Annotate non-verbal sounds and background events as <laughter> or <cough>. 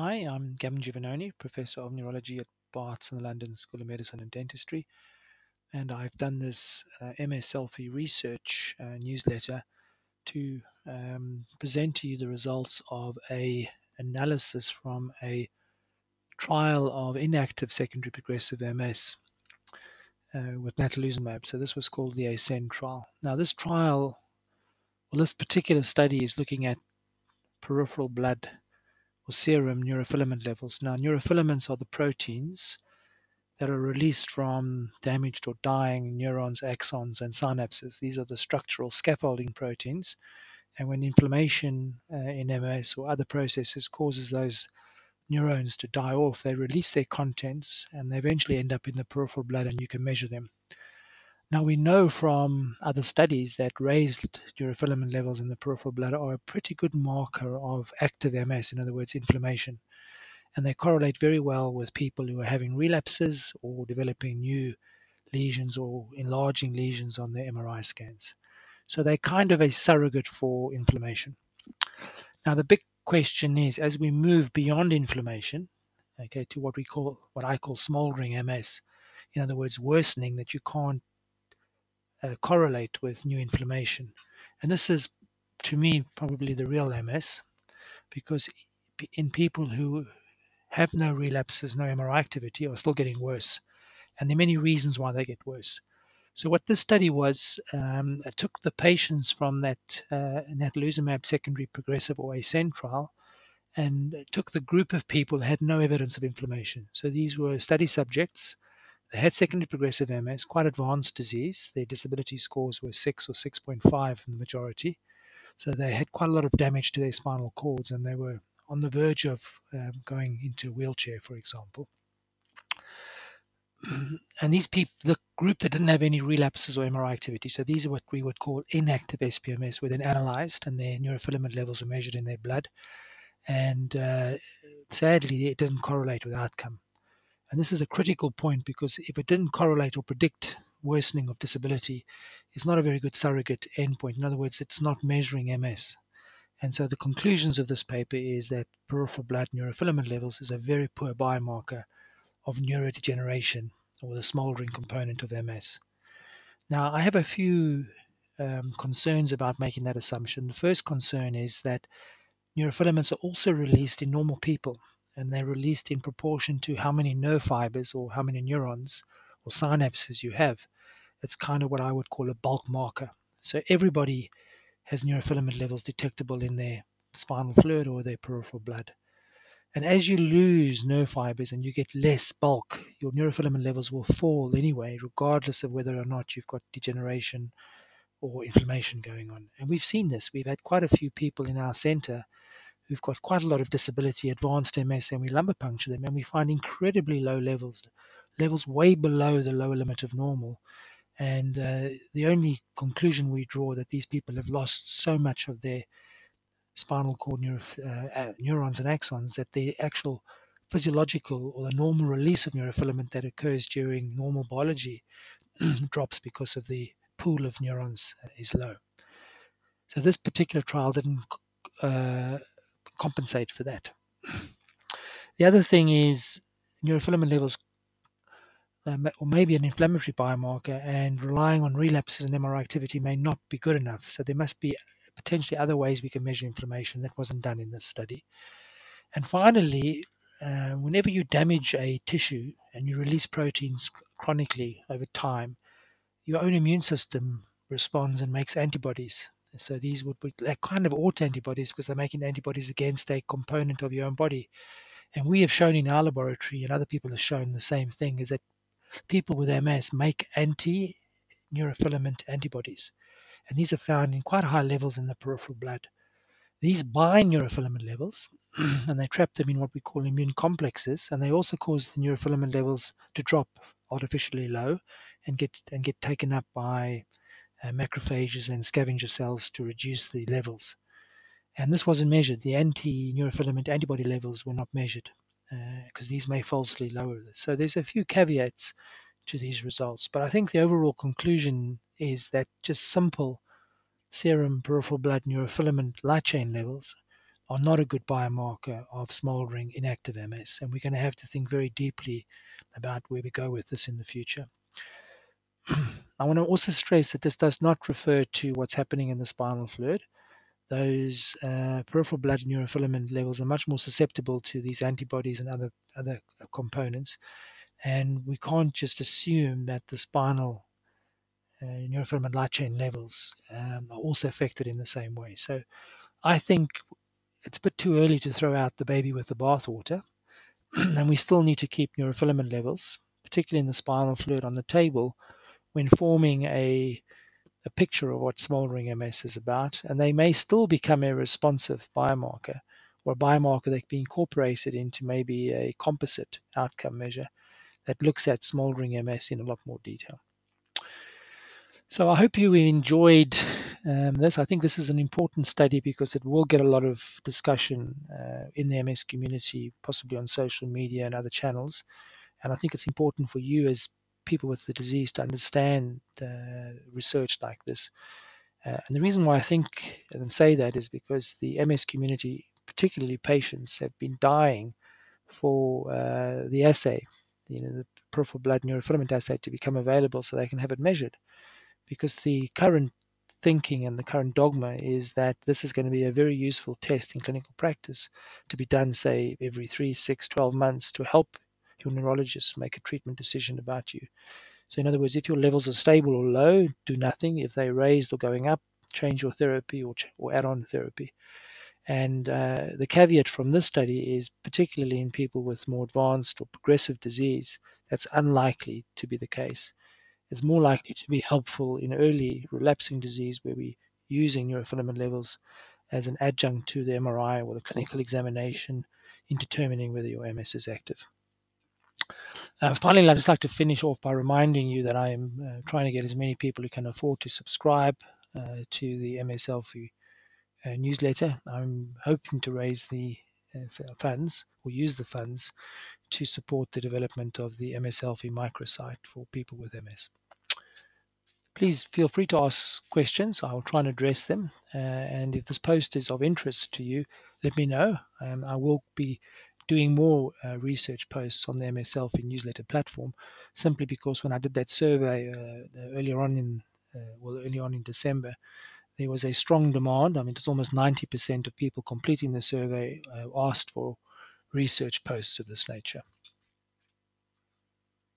Hi, I'm Gavin Giovannoni, Professor of Neurology at Barts and the London School of Medicine and Dentistry. And I've done this uh, MS Selfie research uh, newsletter to um, present to you the results of a analysis from a trial of inactive secondary progressive MS uh, with natalizumab. So this was called the ASCEND trial. Now this trial, well, this particular study is looking at peripheral blood or serum neurofilament levels. Now, neurofilaments are the proteins that are released from damaged or dying neurons, axons, and synapses. These are the structural scaffolding proteins. And when inflammation uh, in MS or other processes causes those neurons to die off, they release their contents and they eventually end up in the peripheral blood and you can measure them. Now, we know from other studies that raised neurofilament levels in the peripheral blood are a pretty good marker of active MS, in other words, inflammation. And they correlate very well with people who are having relapses or developing new lesions or enlarging lesions on their MRI scans. So they're kind of a surrogate for inflammation. Now, the big question is as we move beyond inflammation, okay, to what we call, what I call smoldering MS, in other words, worsening that you can't uh, correlate with new inflammation. And this is, to me, probably the real MS because in people who have no relapses, no MRI activity, are still getting worse. And there are many reasons why they get worse. So, what this study was, um, it took the patients from that uh, natalizumab secondary progressive or ASCEND trial and took the group of people who had no evidence of inflammation. So, these were study subjects they had secondary progressive MS, quite advanced disease. Their disability scores were 6 or 6.5 in the majority. So they had quite a lot of damage to their spinal cords and they were on the verge of um, going into a wheelchair, for example. <clears throat> And these people, the group that didn't have any relapses or MRI activity, so these are what we would call inactive SPMS, were then analyzed and their neurofilament levels were measured in their blood. And uh, sadly, it didn't correlate with outcome. And this is a critical point because if it didn't correlate or predict worsening of disability, it's not a very good surrogate endpoint. In other words, it's not measuring MS. And so the conclusions of this paper is that peripheral blood neurofilament levels is a very poor biomarker of neurodegeneration or the smoldering component of MS. Now, I have a few um, concerns about making that assumption. The first concern is that neurofilaments are also released in normal people and they're released in proportion to how many nerve fibers or how many neurons or synapses you have. It's kind of what I would call a bulk marker. So everybody has neurofilament levels detectable in their spinal fluid or their peripheral blood. And as you lose nerve fibers and you get less bulk, your neurofilament levels will fall anyway, regardless of whether or not you've got degeneration or inflammation going on. And we've seen this. We've had quite a few people in our center who've got quite a lot of disability, advanced MS, and we lumbar puncture them, and we find incredibly low levels, levels way below the lower limit of normal. And uh, the only conclusion we draw that these people have lost so much of their spinal cord neuro, uh, uh, neurons and axons that the actual physiological or the normal release of neurofilament that occurs during normal biology <clears throat> drops because of the pool of neurons uh, is low. So this particular trial didn't uh, compensate for that. The other thing is neurofilament levels, um, or maybe an inflammatory biomarker, and relying on relapses and MRI activity may not be good enough. So there must be potentially other ways we can measure inflammation that wasn't done in this study. And finally, uh, whenever you damage a tissue and you release proteins chronically over time, your own immune system responds and makes antibodies. So these would be like kind of autoantibodies because they're making antibodies against a component of your own body. And we have shown in our laboratory, and other people have shown the same thing, is that people with MS make anti neurofilament antibodies. And these are found in quite high levels in the peripheral blood. These bind neurofilament levels <clears throat> and they trap them in what we call immune complexes, and they also cause the neurofilament levels to drop artificially low and get and get taken up by uh, macrophages and scavenger cells to reduce the levels. And this wasn't measured. The anti neurofilament antibody levels were not measured because uh, these may falsely lower this. So there's a few caveats to these results. But I think the overall conclusion is that just simple serum peripheral blood neurofilament light chain levels are not a good biomarker of smoldering inactive MS, and we're going to have to think very deeply about where we go with this in the future. I want to also stress that this does not refer to what's happening in the spinal fluid. Those uh, peripheral blood neurofilament levels are much more susceptible to these antibodies and other other components, and we can't just assume that the spinal uh, neurofilament light chain levels um, are also affected in the same way. So, I think it's a bit too early to throw out the baby with the bathwater, <clears throat> and we still need to keep neurofilament levels, particularly in the spinal fluid, on the table when forming a a picture of what smoldering MS is about, and they may still become a responsive biomarker or a biomarker that can be incorporated into maybe a composite outcome measure that looks at smoldering MS in a lot more detail. So I hope you enjoyed um, this. I think this is an important study because it will get a lot of discussion uh, in the MS community, possibly on social media and other channels. And I think it's important for you as people with the disease to understand research like this. Uh, and the reason why I think and say that is because the MS community, particularly patients, have been dying for uh, the assay, you know, the peripheral blood neurofilament assay to become available so they can have it measured because the current thinking and the current dogma is that this is going to be a very useful test in clinical practice to be done, say, every three, six, 12 months to help your neurologist make a treatment decision about you. So, in other words, if your levels are stable or low, do nothing. If they're raised or going up, change your therapy or, or add on therapy. And uh, the caveat from this study is particularly in people with more advanced or progressive disease, that's unlikely to be the case It's more likely to be helpful in early relapsing disease where we're using neurofilament levels as an adjunct to the MRI or the clinical examination in determining whether your MS is active. Uh, finally, I'd just like to finish off by reminding you that I am uh, trying to get as many people who can afford to subscribe uh, to the MS Selfie uh, newsletter. I'm hoping to raise the uh, funds or use the funds to support the development of the MS Selfie microsite for people with MS. Please feel free to ask questions. I will try and address them. Uh, and if this post is of interest to you, let me know. Um, I will be doing more uh, research posts on the MS Selfie newsletter platform, simply because when I did that survey uh, earlier on in uh, well early on in December, there was a strong demand. I mean, it's almost 90% of people completing the survey uh, asked for research posts of this nature.